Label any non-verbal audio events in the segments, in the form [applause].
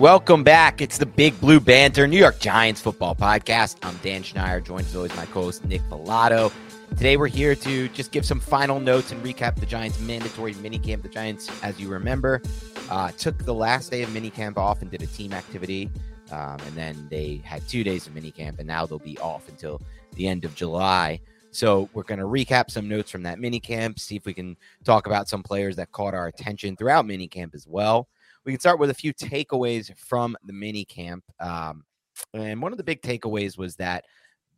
Welcome back. It's the Big Blue Banter, New York Giants football podcast. I'm Dan Schneider, joined as always my co-host Nick Falato. Today we're here to just give some final notes and recap the Giants' mandatory minicamp. The Giants, as you remember, uh, took the last day of minicamp off and did a team activity, um, and then they had two days of minicamp, and now they'll be off until the end of July. So we're going to recap some notes from that minicamp, see if we can talk about some players that caught our attention throughout minicamp as well we can start with a few takeaways from the mini camp. Um, and one of the big takeaways was that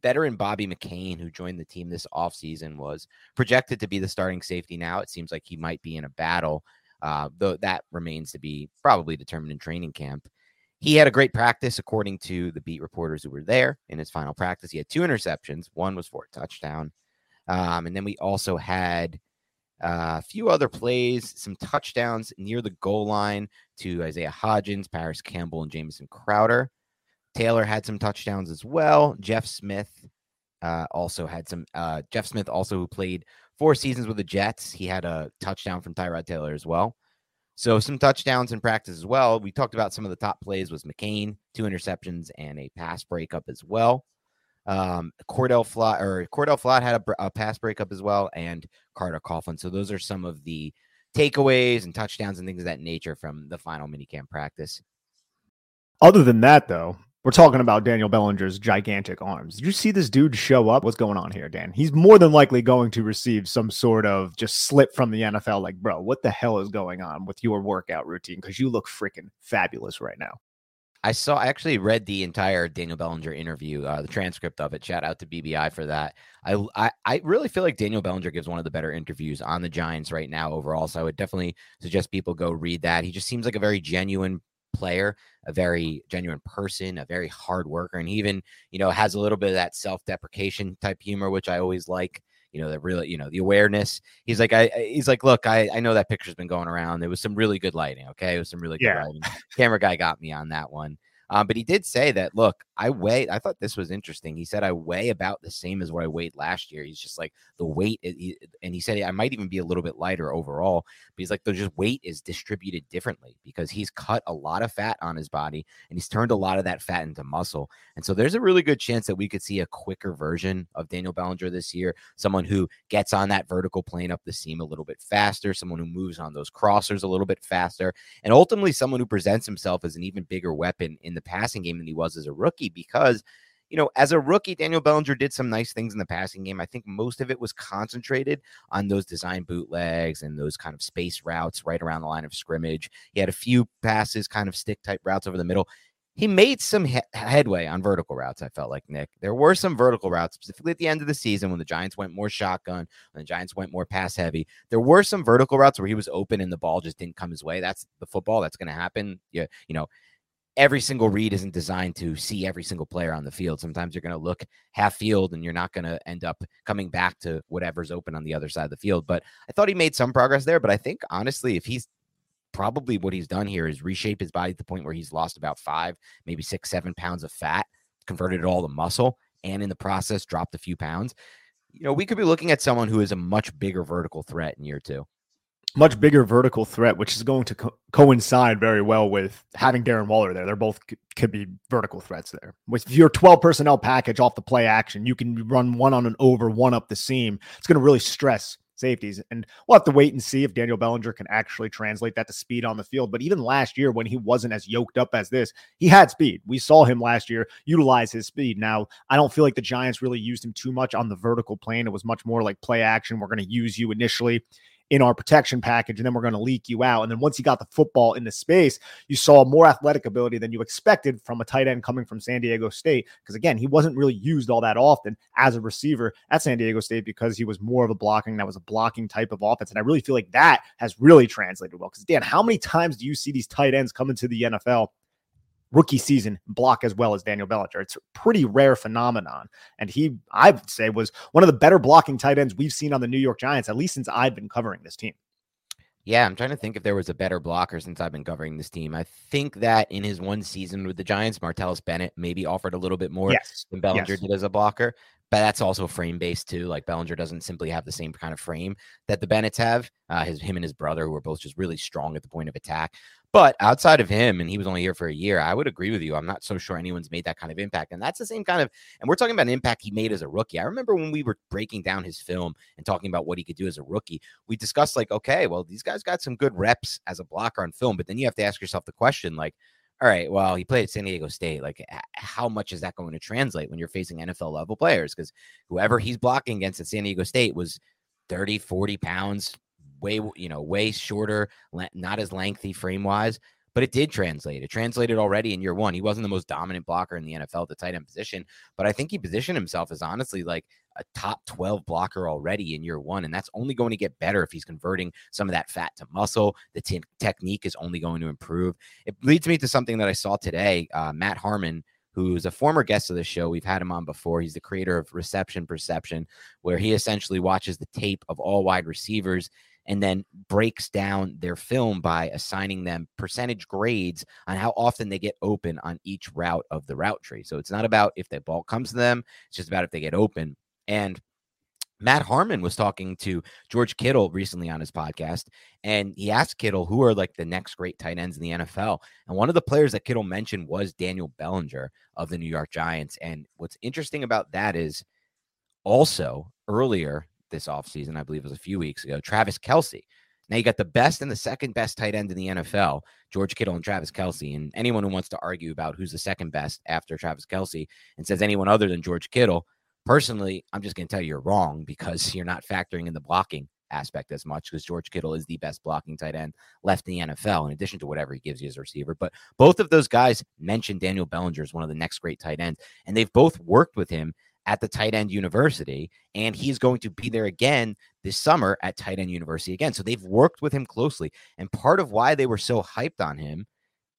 veteran Bobby McCain, who joined the team this offseason, was projected to be the starting safety. Now it seems like he might be in a battle, uh, though that remains to be probably determined in training camp. He had a great practice, according to the beat reporters who were there in his final practice. He had two interceptions, one was for a touchdown. Um, and then we also had a few other plays, some touchdowns near the goal line to Isaiah Hodgins, Parris Campbell, and Jamison Crowder. Taylor had some touchdowns as well. Jeff Smith uh, also had some. Uh, Jeff Smith also who played four seasons with the Jets. He had a touchdown from Tyrod Taylor as well. So some touchdowns in practice as well. We talked about some of the top plays was McCain, two interceptions and a pass breakup as well. Um, Cordell Flott or Cordell Flott had a, a, pass breakup as well, and Carter Coughlin. So those are some of the takeaways and touchdowns and things of that nature from the final minicamp practice. Other than that, though, we're talking about Daniel Bellinger's gigantic arms. Did you see this dude show up? What's going on here, Dan? He's more than likely going to receive some sort of just slip from the NFL. Like, bro, what the hell is going on with your workout routine? Because you look freaking fabulous right now. I saw. I actually read the entire Daniel Bellinger interview, uh, the transcript of it. Shout out to BBI for that. I, I, I really feel like Daniel Bellinger gives one of the better interviews on the Giants right now overall. So I would definitely suggest people go read that. He just seems like a very genuine player, a very genuine person, a very hard worker, and he even you know has a little bit of that self deprecation type humor, which I always like you know, the really, you know, the awareness. He's like, I, he's like, look, I, I know that picture's been going around. There was some really good lighting. Okay. It was some really good yeah. lighting. Camera guy got me on that one. Um, but he did say that, look, I weigh, I thought this was interesting. He said, I weigh about the same as what I weighed last year. He's just like the weight, and he said, I might even be a little bit lighter overall. But he's like, the just weight is distributed differently because he's cut a lot of fat on his body and he's turned a lot of that fat into muscle. And so there's a really good chance that we could see a quicker version of Daniel Bellinger this year, someone who gets on that vertical plane up the seam a little bit faster, someone who moves on those crossers a little bit faster, and ultimately someone who presents himself as an even bigger weapon in the passing game than he was as a rookie because you know, as a rookie, Daniel Bellinger did some nice things in the passing game. I think most of it was concentrated on those design bootlegs and those kind of space routes right around the line of scrimmage. He had a few passes, kind of stick type routes over the middle. He made some he- headway on vertical routes. I felt like Nick. There were some vertical routes, specifically at the end of the season when the Giants went more shotgun, when the Giants went more pass heavy. There were some vertical routes where he was open and the ball just didn't come his way. That's the football. That's going to happen. Yeah, you know, every single read isn't designed to see every single player on the field. Sometimes you're going to look half field and you're not going to end up coming back to whatever's open on the other side of the field. But I thought he made some progress there. But I think honestly, if he's probably what he's done here is reshape his body to the point where he's lost about five, maybe six, seven pounds of fat, converted it all to muscle, and in the process dropped a few pounds. You know, we could be looking at someone who is a much bigger vertical threat in year two. Much bigger vertical threat, which is going to co- coincide very well with having Darren Waller there. They're both c- could be vertical threats there. With your 12 personnel package off the play action, you can run one on an over, one up the seam. It's going to really stress safeties. And we'll have to wait and see if Daniel Bellinger can actually translate that to speed on the field. But even last year, when he wasn't as yoked up as this, he had speed. We saw him last year utilize his speed. Now, I don't feel like the Giants really used him too much on the vertical plane. It was much more like play action. We're going to use you initially in our protection package, and then we're going to leak you out. And then once he got the football into space, you saw more athletic ability than you expected from a tight end coming from San Diego State. Because again, he wasn't really used all that often as a receiver at San Diego State because he was more of a blocking, that was a blocking type of offense. And I really feel like that has really translated well. Because Dan, how many times do you see these tight ends come into the NFL rookie season block as well as Daniel Bellinger. It's a pretty rare phenomenon. And he, I would say, was one of the better blocking tight ends we've seen on the New York Giants, at least since I've been covering this team. Yeah, I'm trying to think if there was a better blocker since I've been covering this team. I think that in his one season with the Giants, Martellus Bennett maybe offered a little bit more yes. than Bellinger yes. did as a blocker. But that's also frame based too. Like Bellinger doesn't simply have the same kind of frame that the Bennett's have. Uh, his him and his brother, who are both just really strong at the point of attack. But outside of him, and he was only here for a year, I would agree with you. I'm not so sure anyone's made that kind of impact. And that's the same kind of, and we're talking about an impact he made as a rookie. I remember when we were breaking down his film and talking about what he could do as a rookie, we discussed, like, okay, well, these guys got some good reps as a blocker on film, but then you have to ask yourself the question, like, all right, well, he played at San Diego State. Like, how much is that going to translate when you're facing NFL level players? Because whoever he's blocking against at San Diego State was 30, 40 pounds, way you know way shorter, not as lengthy frame wise, but it did translate. It translated already in year one. He wasn't the most dominant blocker in the NFL at the tight end position, but I think he positioned himself as honestly like a top 12 blocker already in year one. And that's only going to get better if he's converting some of that fat to muscle. The t- technique is only going to improve. It leads me to something that I saw today. Uh, Matt Harmon, who's a former guest of the show. We've had him on before. He's the creator of Reception Perception, where he essentially watches the tape of all wide receivers and then breaks down their film by assigning them percentage grades on how often they get open on each route of the route tree. So it's not about if the ball comes to them, it's just about if they get open. And Matt Harmon was talking to George Kittle recently on his podcast, and he asked Kittle who are like the next great tight ends in the NFL. And one of the players that Kittle mentioned was Daniel Bellinger of the New York Giants. And what's interesting about that is also earlier this offseason, I believe it was a few weeks ago, Travis Kelce. Now you got the best and the second best tight end in the NFL, George Kittle and Travis Kelce. And anyone who wants to argue about who's the second best after Travis Kelce and says anyone other than George Kittle, personally, I'm just going to tell you you're wrong [laughs] because you're not factoring in the blocking aspect as much because George Kittle is the best blocking tight end left in the NFL, in addition to whatever he gives you as a receiver. But both of those guys mentioned Daniel Bellinger as one of the next great tight ends, and they've both worked with him at the tight end university, and he's going to be there again this summer at tight end university again. So they've worked with him closely. And part of why they were so hyped on him,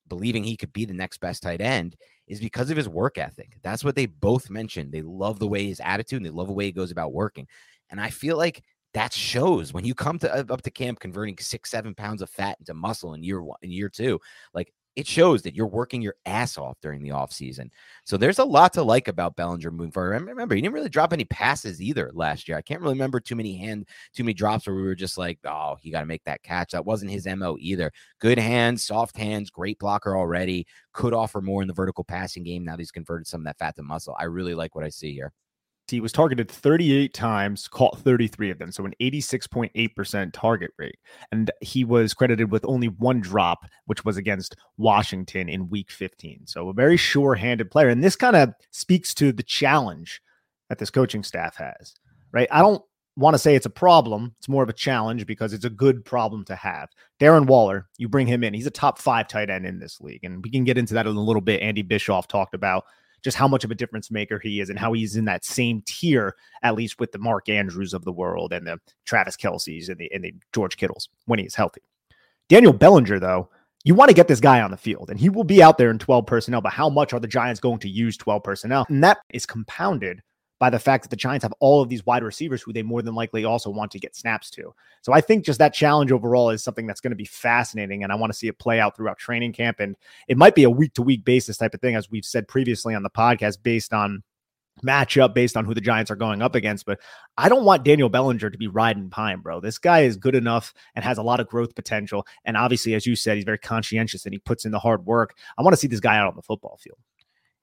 believing he could be the next best tight end, is because of his work ethic. That's what they both mentioned. They love the way his attitude and they love the way he goes about working. And I feel like that shows when you come to up to camp converting six, seven pounds of fat into muscle in year one, in year two. Like it shows that you're working your ass off during the offseason. So there's a lot to like about Bellinger moving forward. Remember, he didn't really drop any passes either last year. I can't really remember too many hand, too many drops where we were just like, oh, he got to make that catch. That wasn't his MO either. Good hands, soft hands, great blocker already. Could offer more in the vertical passing game now that he's converted some of that fat to muscle. I really like what I see here. He was targeted 38 times, caught 33 of them, so an 86.8% target rate. And he was credited with only one drop, which was against Washington in week 15. So a very sure handed player. And this kind of speaks to the challenge that this coaching staff has, right? I don't want to say it's a problem. It's more of a challenge because it's a good problem to have. Darren Waller, you bring him in. He's a top five tight end in this league. And we can get into that in a little bit. Andy Bischoff talked about just how much of a difference maker he is and how he's in that same tier, at least with the Mark Andrews of the world and the Travis Kelce's and the, and the George Kittles when he's healthy. Daniel Bellinger, though, you want to get this guy on the field and he will be out there in 12 personnel, but how much are the Giants going to use 12 personnel? And that is compounded by the fact that the Giants have all of these wide receivers who they more than likely also want to get snaps to. So I think just that challenge overall is something that's going to be fascinating. And I want to see it play out throughout training camp. And it might be a week to week basis type of thing, as we've said previously on the podcast, based on match up based on who the Giants are going up against. But I don't want Daniel Bellinger to be riding pine, bro. This guy is good enough and has a lot of growth potential. And obviously, as you said, he's very conscientious and he puts in the hard work. I want to see this guy out on the football field.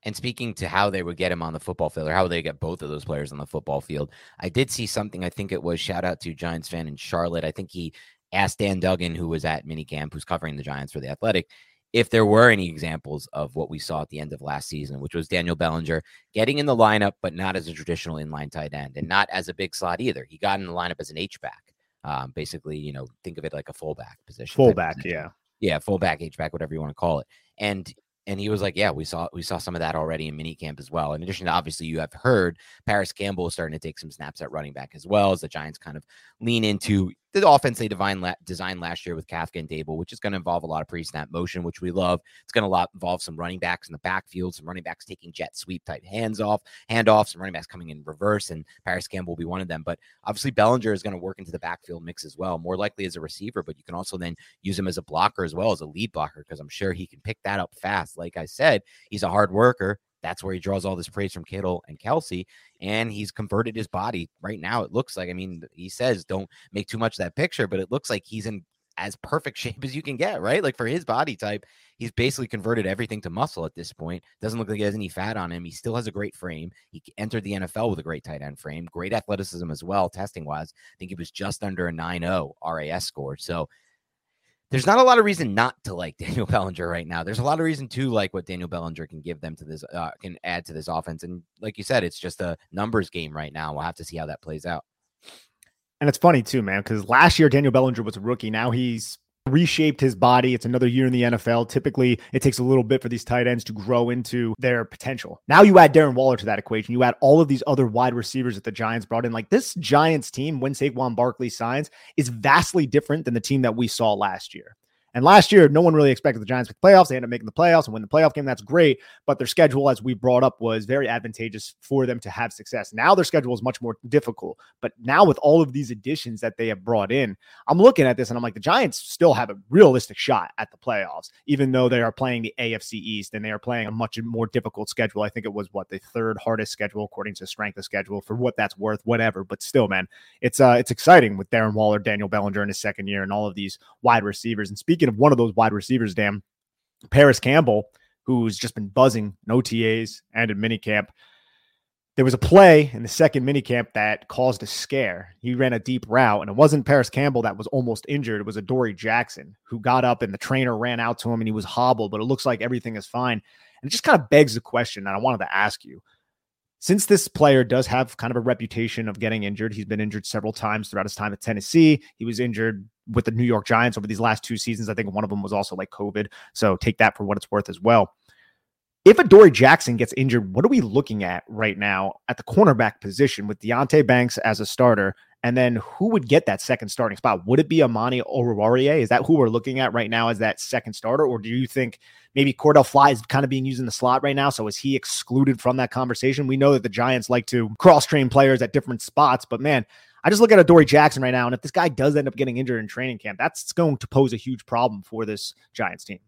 And speaking to how they would get him on the football field or how they get both of those players on the football field, I did see something. I think it was shout out to Giants fan in Charlotte. I think he asked Dan Duggan, who was at minicamp, who's covering the Giants for the Athletic, if there were any examples of what we saw at the end of last season, which was Daniel Bellinger getting in the lineup, but not as a traditional inline tight end and not as a big slot either. He got in the lineup as an H back. Um, basically, you know, think of it like a fullback position. Fullback, yeah. Yeah, fullback, H back, whatever you want to call it. And and he was like, "Yeah, we saw we saw some of that already in minicamp as well." In addition to obviously, you have heard Parris Campbell is starting to take some snaps at running back as well as the Giants kind of lean into the offense they divine la- designed last year with Kafka and Daboll, which is going to involve a lot of pre-snap motion, which we love. It's going to involve some running backs in the backfield, some running backs taking jet sweep type hands off, handoffs, some running backs coming in reverse, and Parris Campbell will be one of them. But obviously, Bellinger is going to work into the backfield mix as well, more likely as a receiver, but you can also then use him as a blocker as well as a lead blocker because I'm sure he can pick that up fast. Like I said, he's a hard worker. That's where he draws all this praise from Kittle and Kelce. And he's converted his body right now. It looks like, I mean, he says don't make too much of that picture, but it looks like he's in as perfect [laughs] shape as you can get, right? Like for his body type, he's basically converted everything to muscle at this point. Doesn't look like he has any fat on him. He still has a great frame. He entered the NFL with a great tight end frame, great athleticism as well, testing wise. I think he was just under a 9 0 RAS score. So there's not a lot of reason not to like [laughs] Daniel Bellinger right now. There's a lot of reason to like what Daniel Bellinger can give them to this, uh, can add to this offense. And like you said, it's just a numbers game right now. We'll have to see how that plays out. And it's funny too, man, because last year Daniel Bellinger was a rookie. Now he's reshaped his body. It's another year in the NFL. Typically, it takes a little bit for these tight ends to grow into their potential. Now you add Darren Waller to that equation. You add all of these other wide receivers that the Giants brought in. Like this Giants team, when Saquon Barkley signs, is vastly different than the team that we saw last year. And last year, no one really expected the Giants to the playoffs. They ended up making the playoffs and win the playoff game. That's great. But their schedule, as we brought up, was very advantageous for them to have success. Now their schedule is much more difficult. But now with all of these additions that they have brought in, I'm looking at this and I'm like, the Giants still have a realistic shot at the playoffs, even though they are playing the AFC East and they are playing a much more difficult schedule. I think it was what the third hardest schedule according to strength of schedule for what that's worth, whatever. But still, man, it's uh it's exciting with Darren Waller, Daniel Bellinger in his second year, and all of these wide receivers. And speaking of one of those wide receivers, damn, Parris Campbell, who's just been buzzing no TAs and in minicamp. There was a play in the second minicamp that caused a scare. He ran a deep route, and it wasn't Parris Campbell that was almost injured. It was Adoree Jackson who got up, and the trainer ran out to him, and he was hobbled, but it looks like everything is fine. And it just kind of begs the question that I wanted to ask you. Since this player does have kind of a reputation of getting injured, he's been injured several times throughout his time at Tennessee. He was injured with the New York Giants over these last two seasons. I think one of them was also like COVID. So take that for what it's worth as well. If Adoree Jackson gets injured, what are we looking at right now at the cornerback position with Deonte Banks as a starter? And then who would get that second starting spot? Would it be Amani Oruwariye? Is that who we're looking at right now as that second starter? Or do you think maybe Cordell Flott is kind of being used in the slot right now? So is he excluded from that conversation? We know that the Giants like to cross train players at different spots, but man, I just look at Adoree Jackson right now, and if this guy does end up getting injured in training camp, that's going to pose a huge problem for this Giants team.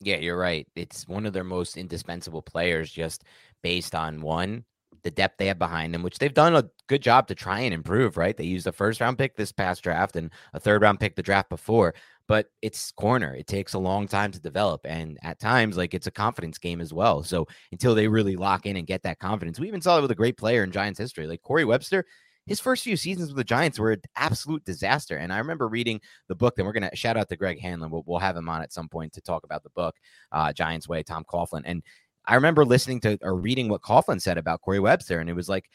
Yeah, you're right. It's one of their most indispensable players, just based on one, the depth they have behind them, which they've done a good job to try and improve, right? They used a first round pick this past draft and a third round pick the draft before, but it's corner. It takes a long time to develop. And at times, like it's a confidence game as well. So until they really lock in and get that confidence, we even saw it with a great player in Giants history, like Corey Webster his first few seasons with the Giants were an absolute disaster. And I remember reading the book, and we're going to shout out to Greg Hanlon. We'll, we'll, have him on at some point to talk about the book, uh, Giants Way, Tom Coughlin. And I remember listening to or reading what Coughlin said about Corey Webster, and it was like,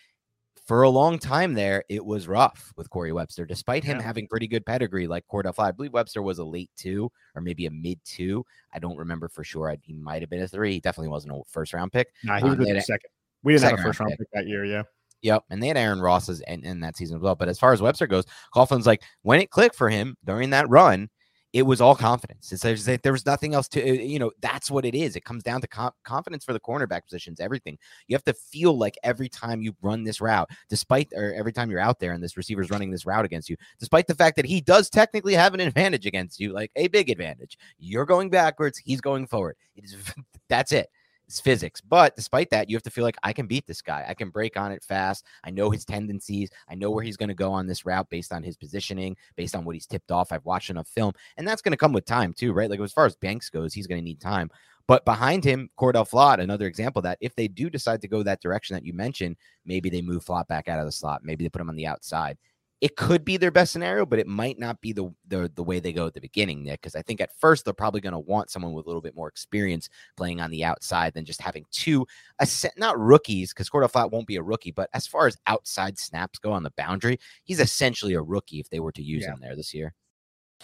for a long time there, it was rough with Corey Webster, despite him yeah. having pretty good pedigree like Cordell Flott. I believe Webster was a late two or maybe a mid two. I don't remember for sure. I, he might have been a three. He definitely wasn't a first round pick. Nah, he was um, a second. We didn't have a first round pick. pick that year. Yeah. Yep. And they had Aaron Ross's in, in that season as well. But as far as Webster goes, Coughlin's like, when it clicked for him during that run, it was all confidence. It's like there was nothing else to, you know, that's what it is. It comes down to com- confidence for the cornerback positions, everything. You have to feel like every time you run this route, despite, or every time you're out there and this receiver's running this route against you, despite the fact that he does technically have an [laughs] advantage against you, like a big advantage. You're going backwards, he's going forward. It is, [laughs] that's it physics. But despite that, you have to feel like I can beat this guy. I can break on it fast. I know his tendencies. I know where he's going to go on this route based on his positioning, based on what he's tipped off. I've watched enough film, and that's going to come with time too, right? Like as far as Banks goes, he's going to need time. But behind him, Cordell Flott, another example that if they do decide to go that direction that you mentioned, maybe they move Flott back out of the slot. Maybe they put him on the outside it could be their best scenario, but it might not be the the, the way they go at the beginning, Nick. Because I think at first they're probably going to want someone with a little bit more experience playing on the outside than just having two, not rookies, because Cordell Flott won't be a rookie, but as far as outside snaps go on the boundary, he's essentially a rookie if they were to use yeah. him there this year.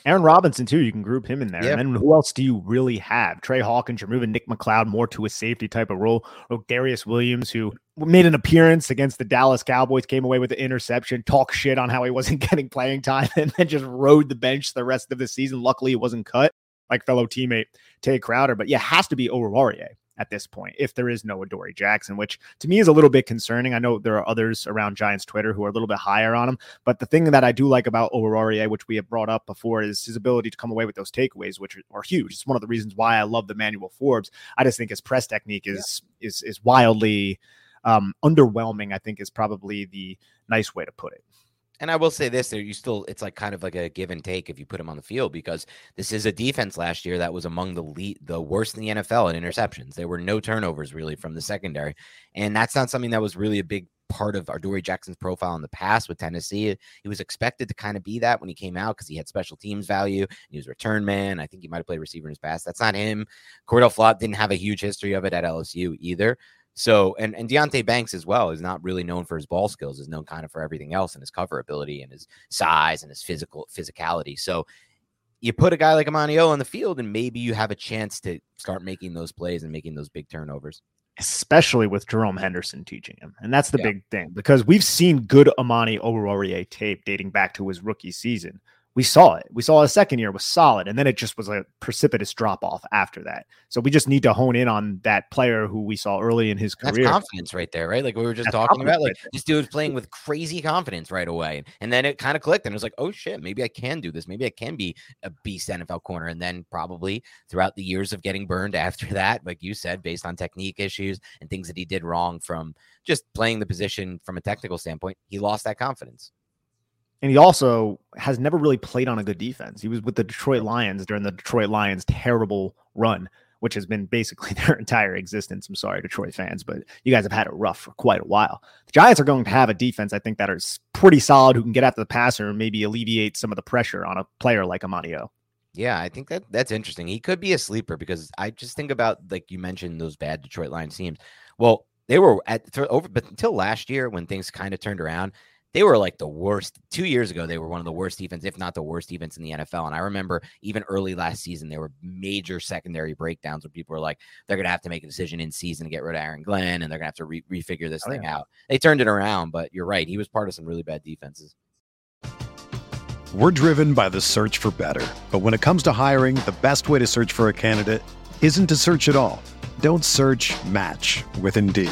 Aaron Robinson too. You can group him in there. Yep. And then who else do you really have? Tre Hawkins. You're moving Nick McCloud more to a safety type of role. Rodarius Williams, who made an appearance against the Dallas Cowboys, came away with the interception, talk shit on how he wasn't [laughs] getting playing time, and then just rode the bench the rest of the season. Luckily, it wasn't cut like fellow teammate Tae Crowder. But yeah, has to be Oruwariye at this point if there is no Adoree Jackson, which to me is a little bit concerning. I know there are others around Giants Twitter who are a little bit higher on him, but the thing that I do like about Oruwariye, which we have brought up before, is his ability to come away with those takeaways, which are, are huge. It's one of the reasons why I love Emmanuel Forbes. I just think his press technique is yeah. is is wildly um, underwhelming. I think is probably the nice way to put it and I will say this: there, you still, it's like kind of like a give and take if you put him on the field because this is a defense last year that was among the lead, the worst in the NFL in interceptions. There were no turnovers really from the secondary, and that's not something that was really a big part of Adoree Jackson's profile in the past with Tennessee. He was expected to kind of be that when he came out because he had special teams value. He was a return man. I think he might have played receiver in his past. That's not him. Cordell Flott didn't have a huge history of it at LSU either. So and and Deonte Banks as well is not really known for his ball skills, is known kind of for everything else and his cover ability and his size and his physical physicality. So you put a guy like Amanio on the field, and maybe you have a chance to start making those plays and making those big turnovers. Especially with Jerome Henderson teaching him. And that's the yeah. big thing because we've seen good Amani Oruwariye tape dating back to his rookie season we saw it. We saw a second year was solid, and then it just was a precipitous drop off after that. So we just need to hone in on that player who we saw early in his career. That's confidence right there, right? Like we were just That's talking about, like this dude was playing with crazy confidence right away, and then it kind of clicked, and it was like, oh shit, maybe I can do this. Maybe I can be a beast NFL corner. And then probably throughout the years of getting burned [laughs] after that, like you said, based on technique issues and things that he did wrong from just playing the position from a technical standpoint, he lost that confidence. And he also has never really played on a good defense. He was with the Detroit Lions during the Detroit Lions' terrible run, which has been basically [laughs] their entire existence. I'm sorry, Detroit fans, but you guys have had it rough for quite a while. The Giants are going to have a defense, I think, that is pretty solid, who can get after the passer and maybe alleviate some of the pressure on a player like Amanio. Yeah, I think that that's interesting. He could be a sleeper because I just think about like you mentioned those bad Detroit Lions teams. Well, they were at over, but until last year when things kind of turned around, they were like the worst. Two years ago, they were one of the worst defense, if not the worst defense in the NFL. And I remember even early last season, there were major secondary breakdowns where people were like, they're going to have to make a decision in season to get rid of Aaron Glenn, and they're going to have to re- refigure this oh, thing yeah. out. They turned it around, but you're right. He was part of some really bad defenses. We're driven by the search for better. But when it comes to hiring, the best way to search for a candidate isn't to search at all. Don't search match with Indeed.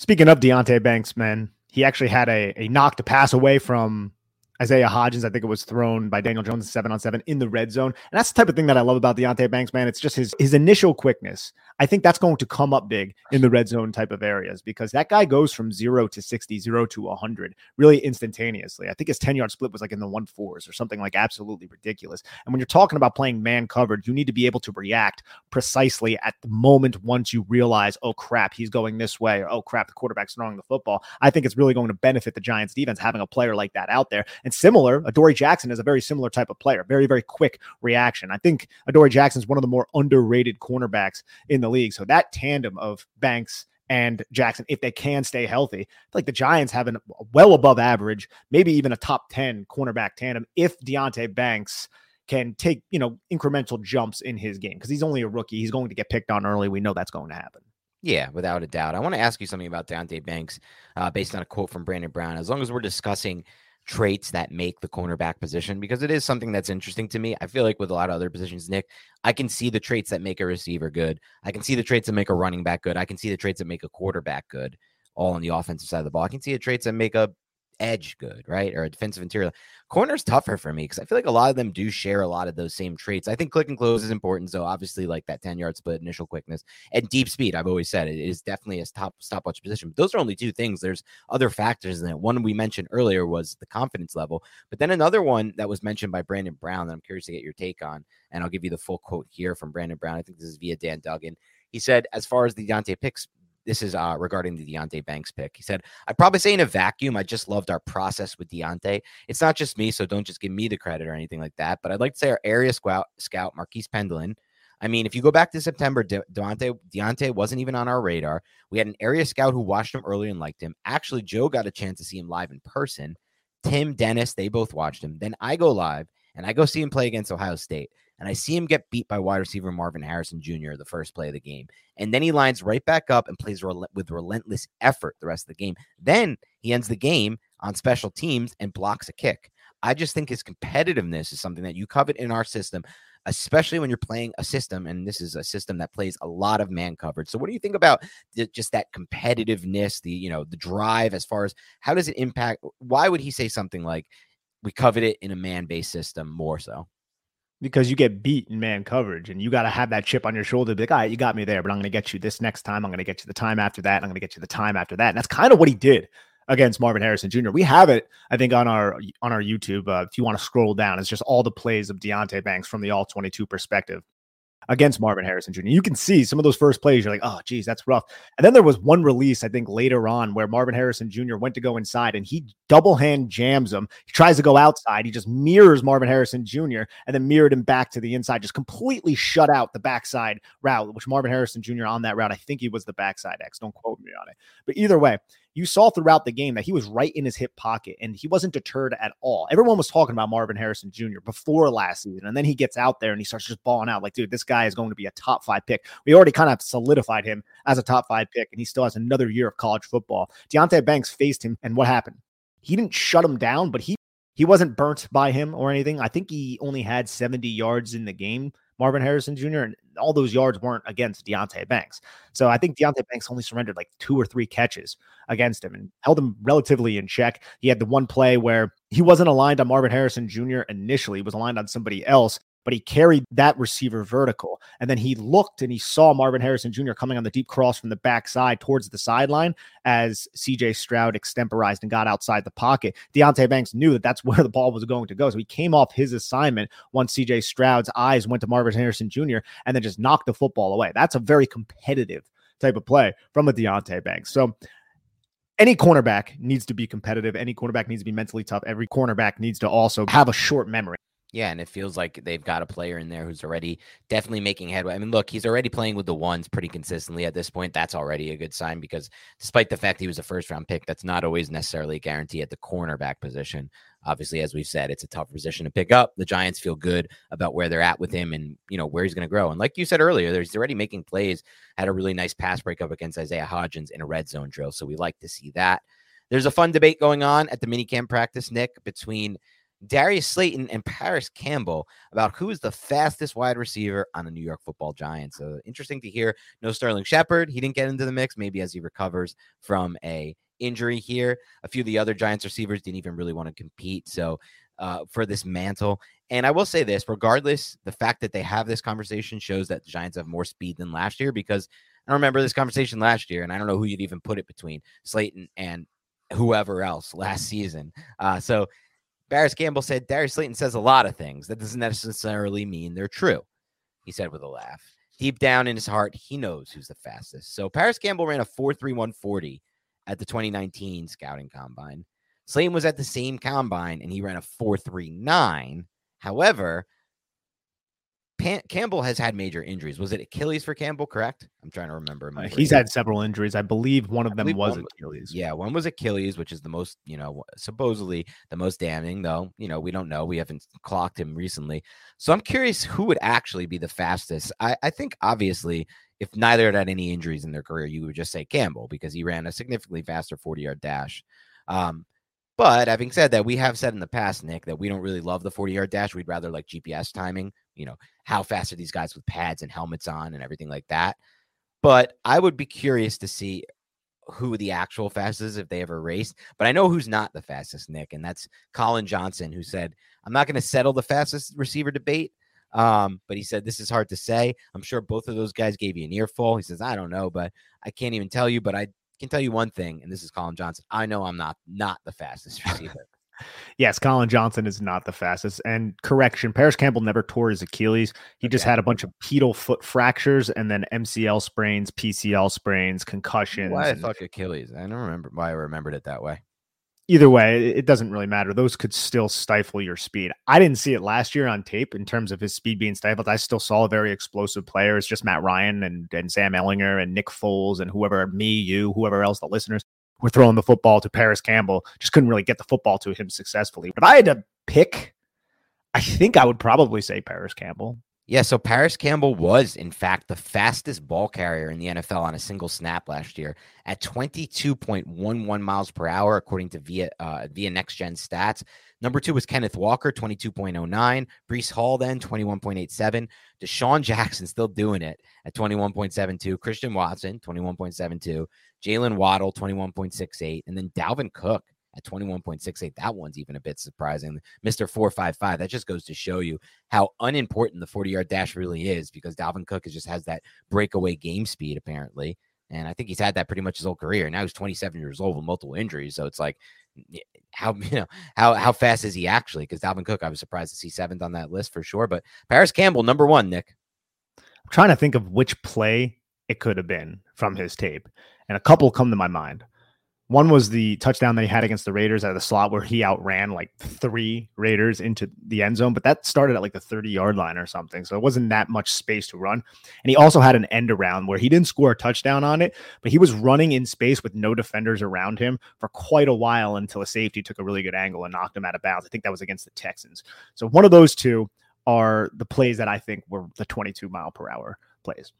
Speaking of Deonte Banks, man, he actually had a, a knock to pass away from Isaiah Hodgins, I think it was thrown by Daniel Jones seven on seven in the red zone. And that's the type of thing that I love about Deonte Banks, man. It's just his his initial quickness. I think that's going to come up big in the red zone type of areas because that guy goes from zero to 60, zero to 100 really instantaneously. I think his 10 yard split was like in the one fours or something like absolutely ridiculous. And when you're talking about playing man covered, you need to be able to react precisely at the moment once you realize, oh crap, he's going this way, or oh crap, the quarterback's throwing the football. I think it's really going to benefit the Giants defense having a player like that out there. And similar, Adoree Jackson is a very similar type of player, very, very quick reaction. I think Adoree Jackson is one of the more underrated cornerbacks in the league. So that tandem of Banks and Jackson, if they can stay healthy, like the Giants have a well above average, maybe even a top 10 cornerback tandem if Deonte Banks can take, you know, incremental jumps in his game because he's only a rookie. He's going to get picked on early. We know that's going to happen. Yeah, without a doubt. I want to ask you something about Deonte Banks uh, based on a quote from Brandon Brown. As long as we're discussing traits that make the cornerback position because it is something that's interesting to me. I feel like with a lot of other positions, Nick, I can see the traits that make a receiver good. I can see the traits that make a running back good. I can see the traits that make a quarterback good, all on the offensive side of the ball. I can see the traits that make a edge good, right? Or a defensive interior. Corner's tougher for me because I feel like a lot of them do share a lot of those same traits. I think click and close is important. So obviously, like that 10 yard split, initial quickness, and deep speed. I've always said it is definitely a top stopwatch position. But those are only two things. There's other factors in it. One we mentioned earlier was the confidence level. But then another one that was mentioned by Brandon Brown that I'm curious to get your take on. And I'll give you the full quote here from Brandon Brown. I think this is via Dan Duggan. He said, as far as the Dante picks this is uh, regarding the Deonte Banks pick. He said, I'd probably say in a vacuum, I just loved our process with Deonte. It's not just me, so don't just give me the credit or anything like that. But I'd like to say our area scout, scout Marquise Pendleton. I mean, if you go back to September, De- Deonte, Deonte wasn't even on our radar. We had an area scout who watched him early and liked him. Actually, Joe got a chance to see him live in person. Tim, Dennis, they both watched him. Then I go live and I go see him play against Ohio State and I see him get beat by wide receiver Marvin Harrison Jr. the first play of the game. And then he lines right back up and plays rel- with relentless effort the rest of the game. Then he ends the game on special teams and blocks a kick. I just think his competitiveness is something that you covet in our system, especially when you're playing a system. And this is a system that plays a lot of man coverage. So, what do you think about the, just that competitiveness, the you know the drive as far as how does it impact? Why would he say something like we covet it in a man based system more so? Because you get beat in man coverage and you got to have that chip on your shoulder. Be like, all right, you got me there, but I'm going to get you this next time. I'm going to get you the time after that. I'm going to get you the time after that. And that's kind of what he did against Marvin Harrison Jr. We have it, I think, on our on our YouTube. Uh, if you want to scroll down, it's just all the plays of Deonte Banks from the all 22 perspective against Marvin Harrison Jr. You can see some of those first plays. You're like, oh, geez, that's rough. And then there was one release, I think, later on where Marvin Harrison Jr. went to go inside and he double hand jams him. He tries to go outside. He just mirrors Marvin Harrison Jr. and then mirrored him back to the inside, just completely shut out the backside route, which Marvin Harrison Jr. on that route, I think he was the backside X. Don't quote me on it. But either way, you saw throughout the game that he was right in his hip pocket and he wasn't deterred at all. Everyone was talking about Marvin Harrison Jr. before last season. And then he gets out there and he starts just balling out like, dude, this guy is going to be a top five pick. We already kind of solidified him as a top five pick, and he still has another year of college football. Deonte Banks faced him, and what happened? He didn't shut him down, but he he wasn't burnt by him or anything. I think he only had 70 yards in the game Marvin Harrison Jr. And all those yards weren't against Deonte Banks. So I think Deonte Banks only surrendered like two or three catches against him and held him relatively in check. He had the one play where he wasn't aligned on Marvin Harrison Jr. initially, he was aligned on somebody else but he carried that receiver vertical. And then he looked and he saw Marvin Harrison Jr. coming on the deep cross from the backside towards the sideline as CJ Stroud extemporized and got outside the pocket. Deonte Banks knew that that's [laughs] where the ball was going to go. So he came off his assignment once CJ Stroud's eyes went to Marvin Harrison Jr. and then just knocked the football away. That's a very competitive type of play from a Deonte Banks. So any cornerback needs to be competitive. Any cornerback needs to be mentally tough. Every cornerback needs to also have a short memory. Yeah, and it feels like they've got a player in there who's already definitely making headway. I mean, look, he's already playing with the ones pretty consistently at this point. That's already a good sign because despite the fact he was a first round pick, that's not always necessarily a guarantee at the cornerback position. Obviously, as we've said, it's a tough position to pick up. The Giants feel good about where they're at with him and you know where he's going to grow. And like you said earlier, he's already making plays. Had a really nice pass breakup against Isaiah Hodgins in a red zone drill, so we like to see that. There's a fun debate going on at the minicamp practice, Nick, between Darius Slayton and Parris Campbell about who is the fastest wide receiver on the New York football Giants. So interesting to hear. No Sterling Shepard. He didn't get into the mix, maybe as he recovers from a injury here. A few of the other Giants receivers didn't even really want to compete. So uh, for this mantle. And I will say this regardless, the fact that they have this conversation shows that the Giants have more speed than last year because I remember this conversation last year, and I don't know who you'd even put it between Slayton and whoever else last season. Uh, so Parris Campbell said Darius Slayton says a lot of things. That doesn't necessarily mean they're true, he said with a laugh. Deep down in his heart, he knows who's the fastest. So Parris Campbell ran a 4.3140 at the 2019 scouting combine. Slayton was at the same combine and he ran a 4.39. However, Pan- Campbell has had major injuries. Was it Achilles for Campbell? Correct. I'm trying to remember. Uh, he's had several injuries. I believe one of them was one, Achilles. Yeah, one was Achilles, which is the most, you know, supposedly the most damning. Though, you know, we don't know. We haven't clocked him recently, so I'm curious who would actually be the fastest. I, I think obviously, if neither had had any injuries in their career, you would just say Campbell because he ran a significantly faster 40 yard dash. Um, but having said that, we have said in the past, Nick, that we don't really love the 40 yard dash. We'd rather like GPS timing, you know, how fast are these guys with pads and helmets on and everything like that. But I would be curious to see who the actual fastest if they ever race. But I know who's not the fastest, Nick, and that's Colin Johnson, who said, I'm not going to settle the fastest receiver debate. Um, but he said, This is hard to say. I'm sure both of those guys gave you an earful. He says, I don't know, but I can't even tell you, but I can tell you one thing, and this is Colin Johnson. I know I'm not not the fastest [laughs] receiver. Yes, Colin Johnson is not the fastest. And correction, Parris Campbell never tore his Achilles. He okay. just had a bunch of pedal foot fractures and then MCL sprains, PCL sprains, concussions. Why fuck Achilles? I don't remember why I remembered it that way. Either way, it doesn't really matter. Those could still stifle your speed. I didn't see it last year on tape in terms of his speed being stifled. I still saw very explosive player. It's just Matt Ryan and, and Sam Ehlinger and Nick Foles and whoever, me, you, whoever else, the listeners were throwing the football to Parris Campbell. Just couldn't really get the football to him successfully. But If I had to pick, I think I would probably say Parris Campbell. Yeah, so Parris Campbell was, in fact, the fastest ball carrier in the NFL on a single snap last year at 22.11 miles per hour, according to via uh, via Next Gen Stats. Number two was Kenneth Walker, 22.09. Breece Hall, then 21.87. DeSean Jackson still doing it at 21.72. Christian Watson, 21.72. Jaylen Waddle, 21.68. And then Dalvin Cook at 21.68. That one's even a bit surprising. Mr. 455. That just goes to show you how unimportant the 40 yard dash really is because Dalvin Cook just has that breakaway game speed, apparently. And I think he's had that pretty much his whole career. Now he's 27 years old with multiple injuries. So it's like, how [laughs] you know how how fast is he actually? Because Dalvin Cook, I was surprised to see seventh on that list for sure. But Parris Campbell, number one, Nick. I'm trying to think of which play it could have been from his tape, and a couple come to my mind. One was the touchdown that he had against the Raiders of the slot where he outran like three Raiders into the end zone, but that started at like the 30 yard line or something. So it wasn't that much space to run. And he also had an end around where he didn't score a touchdown on it, but he was running in space with no defenders around him for quite a while until a safety took a really good angle and knocked him out of bounds. I think that was against the Texans. So one of those two are the plays that I think were the 22 mile per hour plays.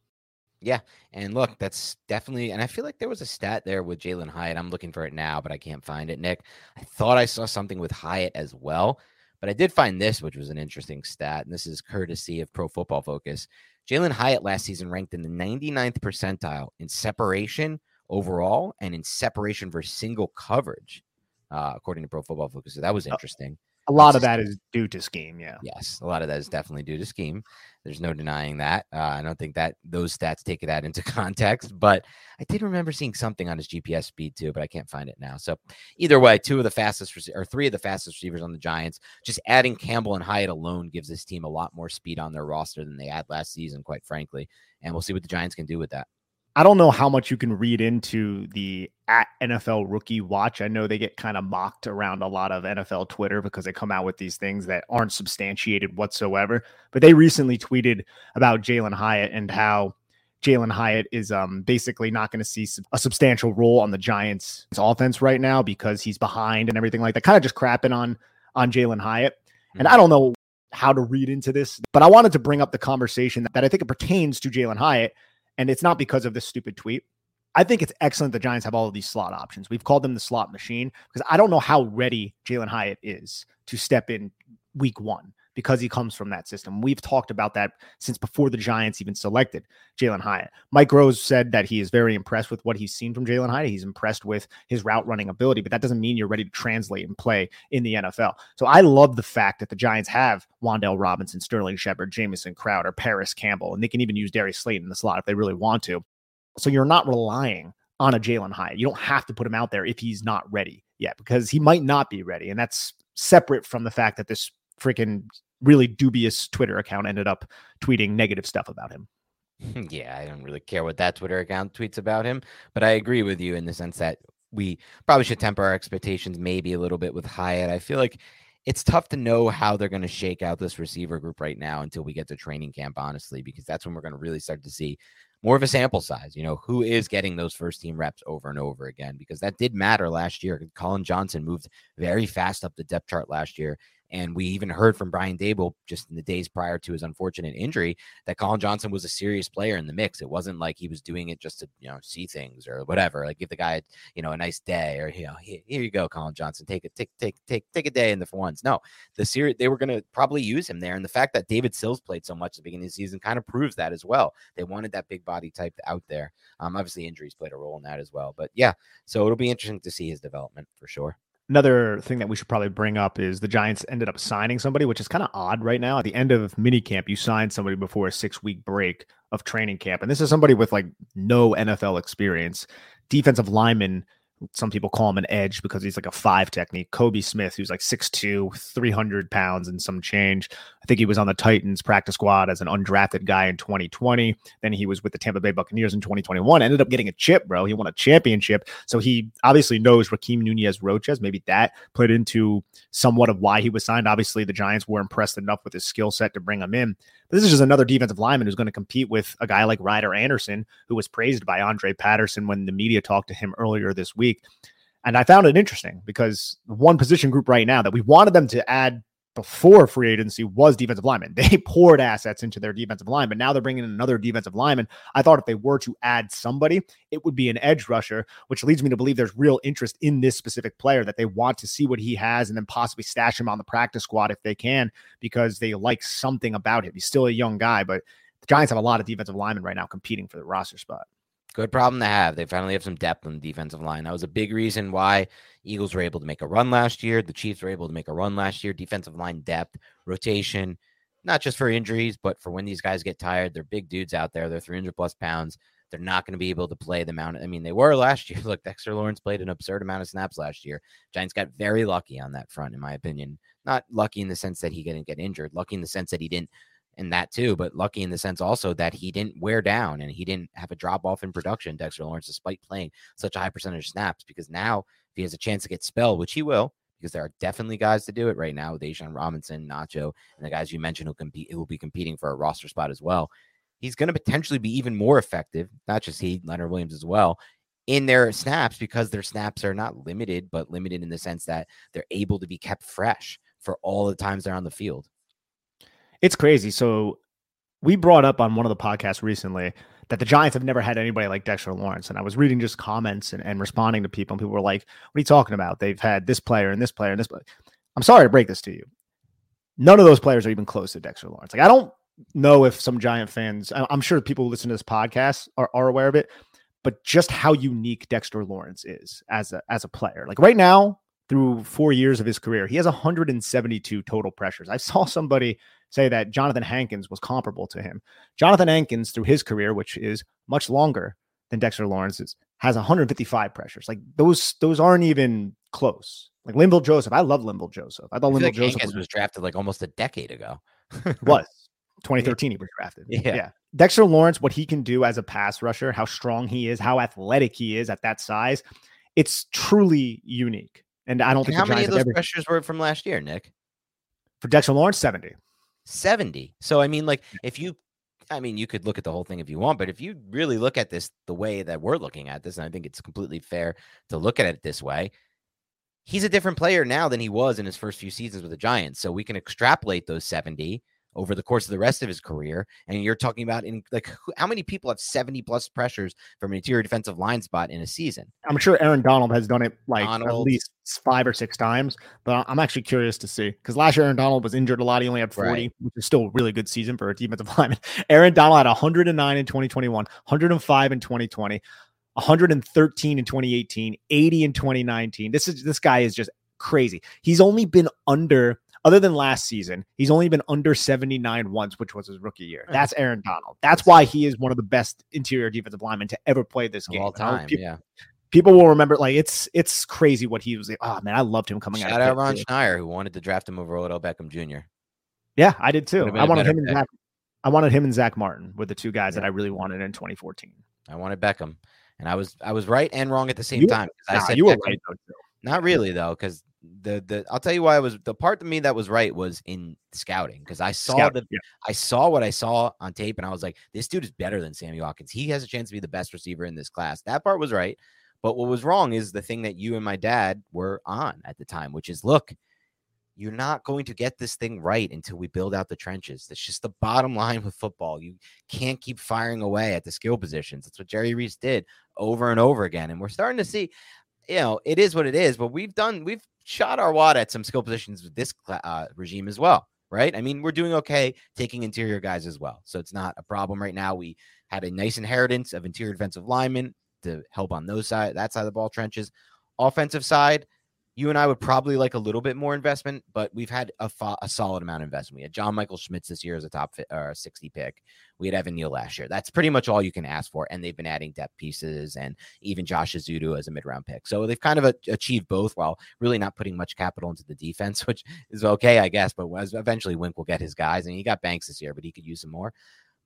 Yeah, and look, that's definitely, and I feel like there was a stat there with Jalin Hyatt. I'm looking for it now, but I can't find it. Nick, I thought I saw something with Hyatt as well, but I did find this, which was an interesting stat, and this is courtesy of Pro Football Focus. Jalin Hyatt last season ranked in the 99th percentile in separation overall and in separation versus single coverage, uh, according to Pro Football Focus. So that was interesting. A lot of that is due to scheme. Yeah. Yes. A lot of that is definitely due to scheme. There's no denying that. Uh, I don't think that those stats take that into [laughs] context, but I did remember seeing something on his GPS speed too, but I can't find it now. So either way, two of the fastest or three of the fastest receivers on the Giants. Just adding Campbell and Hyatt alone gives this team a lot more speed on their roster than they had last season, quite frankly. And we'll see what the Giants can do with that. I don't know how much you can read into the at NFL rookie watch. I know they get kind of mocked around a lot of NFL Twitter because they come out with these things that aren't substantiated whatsoever. But they recently tweeted about Jalin Hyatt and how Jalin Hyatt is um, basically not going to see a substantial role on the Giants' offense right now because he's behind and everything like that. Kind of just crapping on on Jalin Hyatt. And mm-hmm. I don't know how to read into this, but I wanted to bring up the conversation that I think it pertains to Jalin Hyatt and it's not because of this stupid tweet. I think it's excellent the Giants have all of these slot options. We've called them the slot machine because I don't know how ready Jalin Hyatt is to step in week one because he comes from that system. We've talked about that since before the Giants even selected Jalin Hyatt. Mike Rose said that he is very impressed with what he's seen from Jalin Hyatt. He's impressed with his route running ability, but that doesn't mean you're ready to translate and play in the NFL. So I love the fact that the Giants have Wan'Dale Robinson, Sterling Shepard, Jamison Crowder, Parris Campbell, and they can even use Darius Slayton in the slot if they really want to. So you're not relying on a Jalin Hyatt. You don't have to put him out there if he's not ready yet because he might not be ready. And that's separate from the fact that this freaking really dubious Twitter account ended up tweeting negative stuff about him. [laughs] Yeah, I don't really care what that Twitter account tweets about him, but I agree with you in the sense that we probably should temper our expectations maybe a little bit with Hyatt. I feel like it's tough to know how they're going to shake out this receiver group right now until we get to training camp, honestly, because that's when we're going to really start to see more of a sample size. You know, who is getting those first team reps over and over again? Because that did matter last year. Collin Johnson moved very fast up the depth chart last year. And we even heard from Brian Daboll just in the days prior to his unfortunate injury that Collin Johnson was a serious player in the mix. It wasn't like he was doing it just to, you know, see things or whatever. Like give the guy, you know, a nice day or, you know, here, you go, Collin Johnson, take it, take, take, take, take a day in the for ones. No, the series, they were going to probably use him there. And the fact that David Sills played so much at the beginning of the season kind of proves that as well. They wanted that big body type out there. Um, obviously injuries played a role in that as well, but yeah, so it'll be interesting to see his development for sure. Another thing that we should probably bring up is the Giants ended up signing somebody, which is kind of odd right now. At the end of minicamp, you signed somebody before a six week break of training camp. And this is somebody with like no NFL experience, defensive lineman some people call him an edge because he's like a five technique. Kobe Smith, who's like 6'2, 300 pounds and some change. I think he was on the Titans practice squad as an undrafted guy in 2020. Then he was with the Tampa Bay Buccaneers in 2021. Ended up getting a chip, bro. He won a championship. So he obviously knows Rakeem Nunez Roches. Maybe that played into somewhat of why he was signed. Obviously, the Giants were impressed enough with his skill set to bring him in. This is just another defensive lineman who's going to compete with a guy like Ryder Anderson, who was praised by Andre Patterson when the media talked to him earlier this week. And I found it interesting because one position group right now that we wanted them to add before free agency was defensive linemen. [laughs] They poured assets into their defensive line, but now they're bringing in another defensive lineman. I thought if they were to add somebody, it would be an edge rusher, which leads me to believe there's real interest in this specific player that they want to see what he has and then possibly stash him on the practice squad if they can because they like something about him. He's still a young guy, but the Giants have a lot of defensive linemen right now competing for the roster spot. Good problem to have. They finally have some depth on the defensive line. That was a big reason why Eagles were able to make a run last year. The Chiefs were able to make a run last year. Defensive line depth, rotation, not just for injuries, but for when these guys get tired. They're big dudes out there. They're 300 plus pounds. They're not going to be able to play the amount. I mean, they were [laughs] last year. Look, Dexter Lawrence played an absurd amount of snaps last year. Giants got very lucky on that front, in my opinion. Not lucky in the sense that he didn't get injured, lucky in the sense that he didn't and that too, but lucky in the sense also that he didn't wear down and he didn't have a drop off in production, Dexter Lawrence, despite playing such a high percentage of snaps. Because now, if he has a chance to get spelled, which he will, because there are definitely guys to do it right now with A'Shawn Robinson, Nacho, and the guys you mentioned who compete who will be competing for a roster spot as well. He's going to potentially be even more effective, not just he, Leonard Williams as well, in their snaps because their snaps are not limited, but limited in the sense that they're able to be kept fresh for all the times they're on the field. It's crazy. So we brought up on one of the podcasts recently that the Giants have never had anybody like Dexter Lawrence. And I was reading just comments and, and responding to people, and people were like, What are you talking about? They've had this player and this player and this player. I'm sorry to break this to you. None of those players are even close to Dexter Lawrence. Like, I don't know if some Giant fans, I'm sure people who listen to this podcast are, are aware of it, but just how unique Dexter Lawrence is as a as a player. Like right now, through four years of his career, he has 172 total pressures. I saw somebody say that Johnathan Hankins was comparable to him. Johnathan Hankins, through his career, which is much longer than Dexter Lawrence's, has 155 pressures. Like those, those aren't even close. Like Linval Joseph, I love Linval Joseph. I thought I Linval like Joseph was, was, drafted like almost a decade ago. [laughs] was [laughs] 2013 he was drafted. Yeah. yeah. Dexter Lawrence, what he can do as a pass rusher, how strong he is, how athletic he is at that size, it's truly unique. And I don't and think how many of those ever... pressures were from last year, Nick? For Dexter Lawrence, 70. 70. So I mean, like if you I mean, you could look at the whole thing if you want, but if you really look at this the way that we're looking at this, and I think it's completely fair to look at it this way, he's a different player now than he was in his first few seasons with the Giants. So we can extrapolate those 70 over the course of the rest of his career. And you're talking about in like how many people have 70 plus pressures from an interior defensive line spot in a season? I'm sure Aaron Donald has done it like Donald. at least five or six times, but I'm actually curious to see because last year Aaron Donald was injured a lot. He only had 40, right. which is still a really good season for a defensive [laughs] lineman. Aaron Donald had 109 in 2021, 105 in 2020. 113 in 2018, 80 in 2019. This is this guy is just crazy. He's only been under other than last season, he's only been under 79 once, which was his rookie year. Mm. That's Aaron Donald. That's why he is one of the best interior defensive linemen to ever play this game. All time, people, yeah. People will remember, like it's it's crazy what he was like. Oh man, I loved him coming Shout out. Shout out Ron Schneider, who wanted to draft him over Odell Beckham Jr. Yeah, I did too. I wanted him pick. and Zach. I wanted him and Zack Martin were the two guys yeah. that I really wanted in 2014. I wanted Beckham, and I was I was right and wrong at the same you, time. I said you were right though. Not really though, because the the I'll tell you why I was the part to me that was right was in scouting because I saw Scout, the yeah. I saw what I saw on tape and I was like, this dude is better than Sammy Watkins. He has a chance to be the best receiver in this class. That part was right. But what was wrong is the thing that you and my dad were on at the time, which is look, you're not going to get this thing right until we build out the trenches. That's just the bottom [laughs] line with football. You can't keep firing away at the skill positions. That's what Jerry Reese did over and over again. And we're starting to mm. see, you know, it is what it is, but we've done, we've shot our wad at some skill positions with this uh, regime as well, right? I mean, we're doing okay taking interior guys as well. So it's not a problem right now. We had a nice inheritance of interior defensive linemen to help on those side, that side of the ball trenches. Offensive side, you and I would probably like a little bit more investment, but we've had a, fa- a solid amount of investment. We had John Michael Schmitz this year as a top fi- or 60 pick. We had Evan Neal last year. That's pretty much all you can ask for. And they've been adding depth pieces and even Josh Ezeudu as a mid round pick. So they've kind of a- achieved both while really not putting much capital into the defense, [laughs] which is okay, I guess. But eventually Wink will get his guys and he got Banks this year, but he could use some more.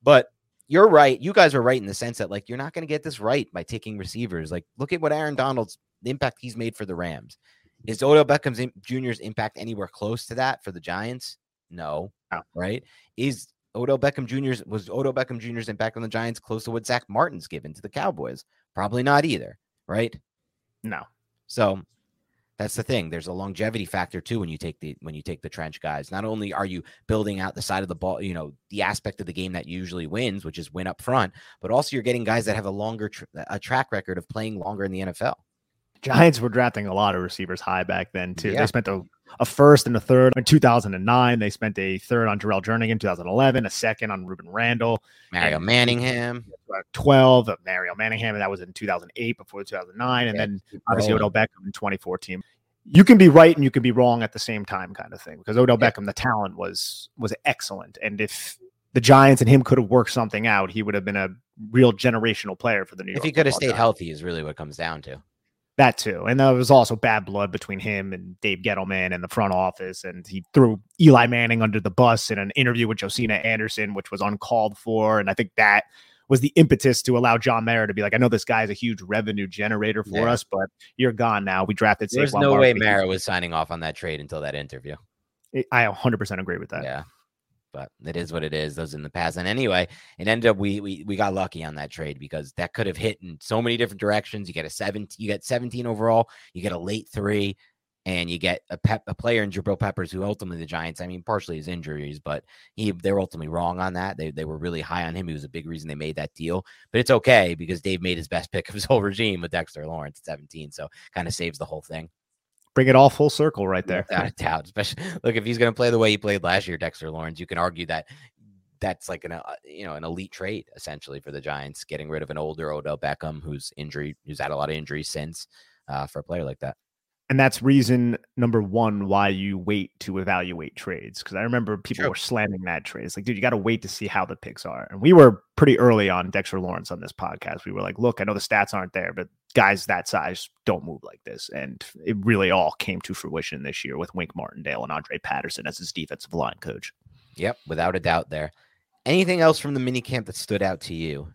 But you're right. You guys are right in the sense that like you're not going to get this right by taking receivers. Like look at what Aaron Donald's the impact he's made for the Rams. Is Odell Beckham Jr.'s impact anywhere close to that for the Giants? No. no. Right? Is Odell Beckham Jr.'s was Odell Beckham Jr.'s impact on the Giants close to what Zack Martin's given to the Cowboys? Probably not either. Right? No. So that's the thing. There's a longevity factor too when you take the when you take the trench guys. Not only are you building out the side of the ball, you know, the aspect of the game that usually wins, which is win up front, but also you're getting guys that have a longer a track record of playing longer in the NFL. Giants were drafting a lot of receivers high back then too. Yeah. They spent a, a first and a third in 2009. They spent a third on Jerrel Jernigan in 2011, a second on Rueben Randle, Mario Manningham, 12 of Mario Manningham, and that was in 2008 before 2009, and yeah, then obviously Odell Beckham in 2014. You can be right and you can be wrong at the same time, kind of thing. Because Odell yeah. Beckham, the talent was was excellent, and if the Giants and him could have worked something out, he would have been a real generational player for the New York. If he could have stayed Giants. healthy, is really what comes down to. That too. And there was also bad blood between him and Dave Gettleman and the front office. And he threw Eli Manning under the bus in an interview with Josina Anderson, which was uncalled for. And I think that was the impetus to allow John Mara to be like, I know this guy is a huge revenue generator for yeah. us, but you're gone now. We drafted. There's Saquon no Barkley. way Mara was signing off on that trade until that interview. I 100% agree with that. Yeah but it is what it is. Those in the past. And anyway, it ended up we we we got lucky on that trade because that could have hit in so many different directions. You get a 17, you get 17 overall, you get a late three, and you get a pep a player in Jabril Peppers who ultimately the Giants, I mean, partially his injuries, but he they were ultimately wrong on that. They they were really high on him. He was a big reason they made that deal. But it's okay because Dave made his best pick of his whole [laughs] regime with Dexter Lawrence at 17. So kind of saves the whole thing bring it all full circle right there. Without a doubt. Especially look if he's going to play the way he played last year, Dexter Lawrence. You can argue that that's like an uh, you know an elite trade essentially for the Giants, getting rid of an older Odell Beckham who's injury who's had a lot of injuries since uh, for a player like that. And that's reason number one why you wait to evaluate trades. Because I remember people True. were slamming that trade. It's like, dude, you got to wait to see how the picks are. And we were pretty early on Dexter Lawrence on this podcast. We were like, look, I know the stats aren't there, but guys that size don't move like this. And it really all came to fruition this year with Wink Martindale and Andre Patterson as his defensive line coach. Yep, without a doubt there. Anything else from the mini camp that stood out to you?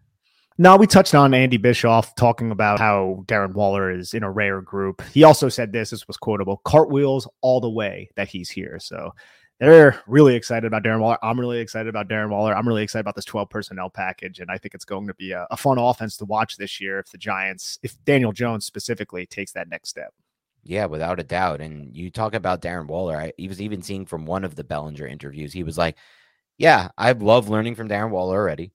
No, we touched on Andy Bischoff talking about how Darren Waller is in a rare group. He also said this, this was quotable cartwheels all the way that he's here. So they're really excited about Darren Waller. I'm really excited about Darren Waller. I'm really excited about this 12 personnel package. And I think it's going to be a, a fun offense to watch this year if the Giants, if Daniel Jones specifically takes that next step. Yeah, without a doubt. And you talk about Darren Waller. I, he was even seeing from one of the Bellinger interviews, he was like, yeah, I love learning from Darren Waller already.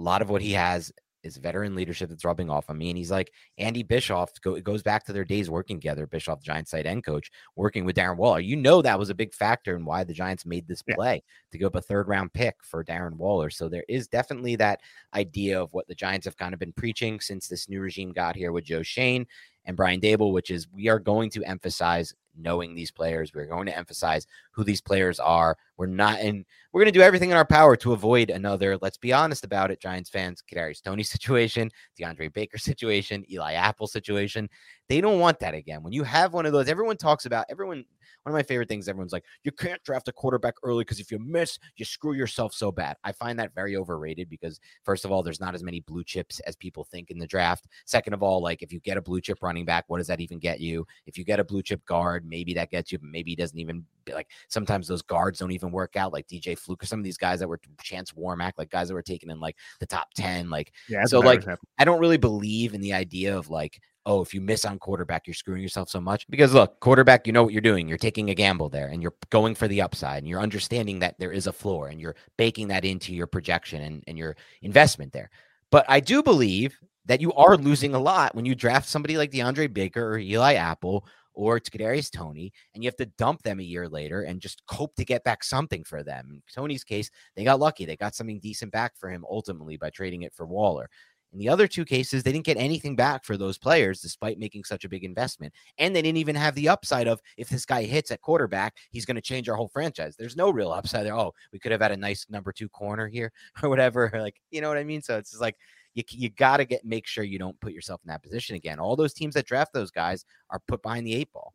A lot of what he has is veteran leadership that's rubbing off on me. And he's like Andy Bischoff. Go, it goes back to their days working together. Bischoff, Giants tight end coach, working with Darren Waller. You know that was a big factor in why the Giants made this play yeah. to go up a third round pick for Darren Waller. So there is definitely that idea of what the Giants have kind of been preaching since this new regime got here with Joe Schoen and Brian Daboll, which is we are going to emphasize knowing these players. We're going to emphasize who these players are. We're not in. We're going to do everything in our power to avoid another. Let's be honest about it, Giants fans. Kadarius Toney [laughs] situation, DeAndre Baker situation, Eli Apple situation. They don't want that again. When you have one of those, everyone talks about. Everyone one of my favorite things, everyone's like, you can't draft a quarterback early because if you miss, you screw yourself so bad. I find that very overrated because, first of all, there's not as many blue chips as people think in the draft. Second of all, like if you get a blue chip running back, what does that even get you? If you get a blue chip guard, maybe that gets you, but maybe he doesn't even like sometimes those guards don't even work out, like DJ Fluke or some of these guys that were Chance Warmack, like guys that were taken in like the top 10. Like, yeah, so like, I don't really believe in the idea of like, oh, if you miss on quarterback, you're screwing yourself so much. Because look, quarterback, you know what you're doing. You're taking a gamble there and you're going for the upside and you're understanding that there is a floor and you're baking that into your projection and, and your investment there. But I do believe that you are losing a lot when you draft somebody like DeAndre Baker or Eli Apple or it's Kadarius Toney, and you have to dump them a year later and just hope to get back something for them. In Toney's case, they got lucky; they got something decent back for him ultimately by trading it for Waller. In the other two cases, they didn't get anything back for those players despite making such a big investment. And they didn't even have the upside of if this guy hits at quarterback, he's going to change our whole franchise. There's no real upside there. Oh, we could have had a nice number two corner here [laughs] or whatever. Like, you know what I mean? So it's just like you, you got to get make sure you don't put yourself in that position again. All those teams that draft those guys are put behind the eight ball.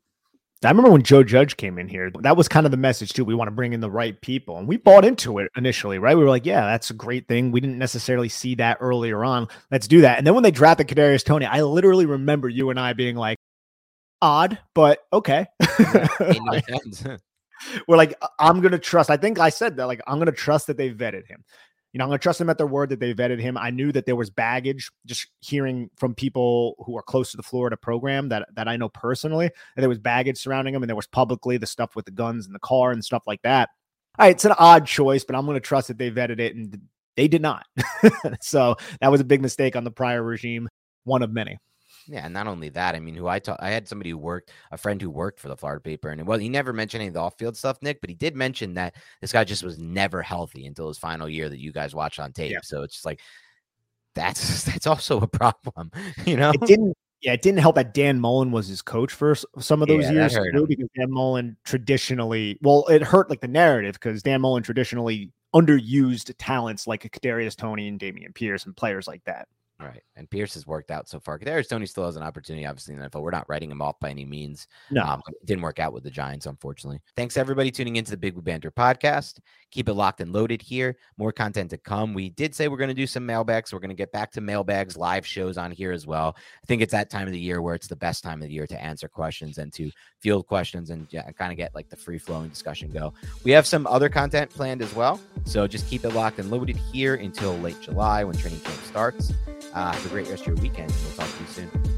I remember when Joe Judge came in here, that was kind of the message too. We want to bring in the right people. And we bought into it initially, right? We were like, yeah, that's a great thing. We didn't necessarily see that earlier on. Let's do that. And then when they drafted Kadarius Toney, I literally remember you and I being like, odd, but okay. [laughs] [laughs] we're like, I'm gonna trust. I think I said that, like, I'm gonna trust that they vetted him you know, I'm going to trust them at their word that they vetted him. I knew that there was baggage just hearing from people who are close to the Florida program that, that I know personally, that there was baggage surrounding him and there was publicly the stuff with the guns and the car and stuff like that. All right, it's an odd choice, but I'm going to trust that they vetted it and they did not. [laughs] so that was a big mistake on the prior regime, one of many. Yeah, and not only that, I mean, who I taught, I had somebody who worked, a friend who worked for the Florida paper, and well, he never mentioned any of the off-field stuff, Nick, but he did mention that this guy just was never healthy until his final year that you guys watched on tape. Yeah. So it's just like that's [laughs] that's also a problem, [laughs] you know. It didn't, yeah, it didn't help that Dan Mullen was his coach for some of those yeah, years too, because Dan Mullen traditionally, well, it hurt like the narrative because Dan Mullen traditionally underused talents like Kadarius Toney and Dameon Pierce and players like that. Right. And Pierce has worked out so far. There's Toney still has an opportunity, obviously, in the NFL. We're not writing him off by any means. No. Um, it didn't work out with the Giants, unfortunately. Thanks, everybody, tuning into the Big Blue Banter podcast. Keep it locked and loaded here. More content to come. We did say we're going to do some mailbags. So we're going to get back to mailbags, live shows on here as well. I think it's that time of the year where it's the best time of the year to answer questions and to field questions and yeah, kind of get like the free flowing discussion go. We have some other content planned as well. So just keep it locked and loaded here until late July when training camp starts. Uh, have a great rest of your weekend. We'll talk to you soon.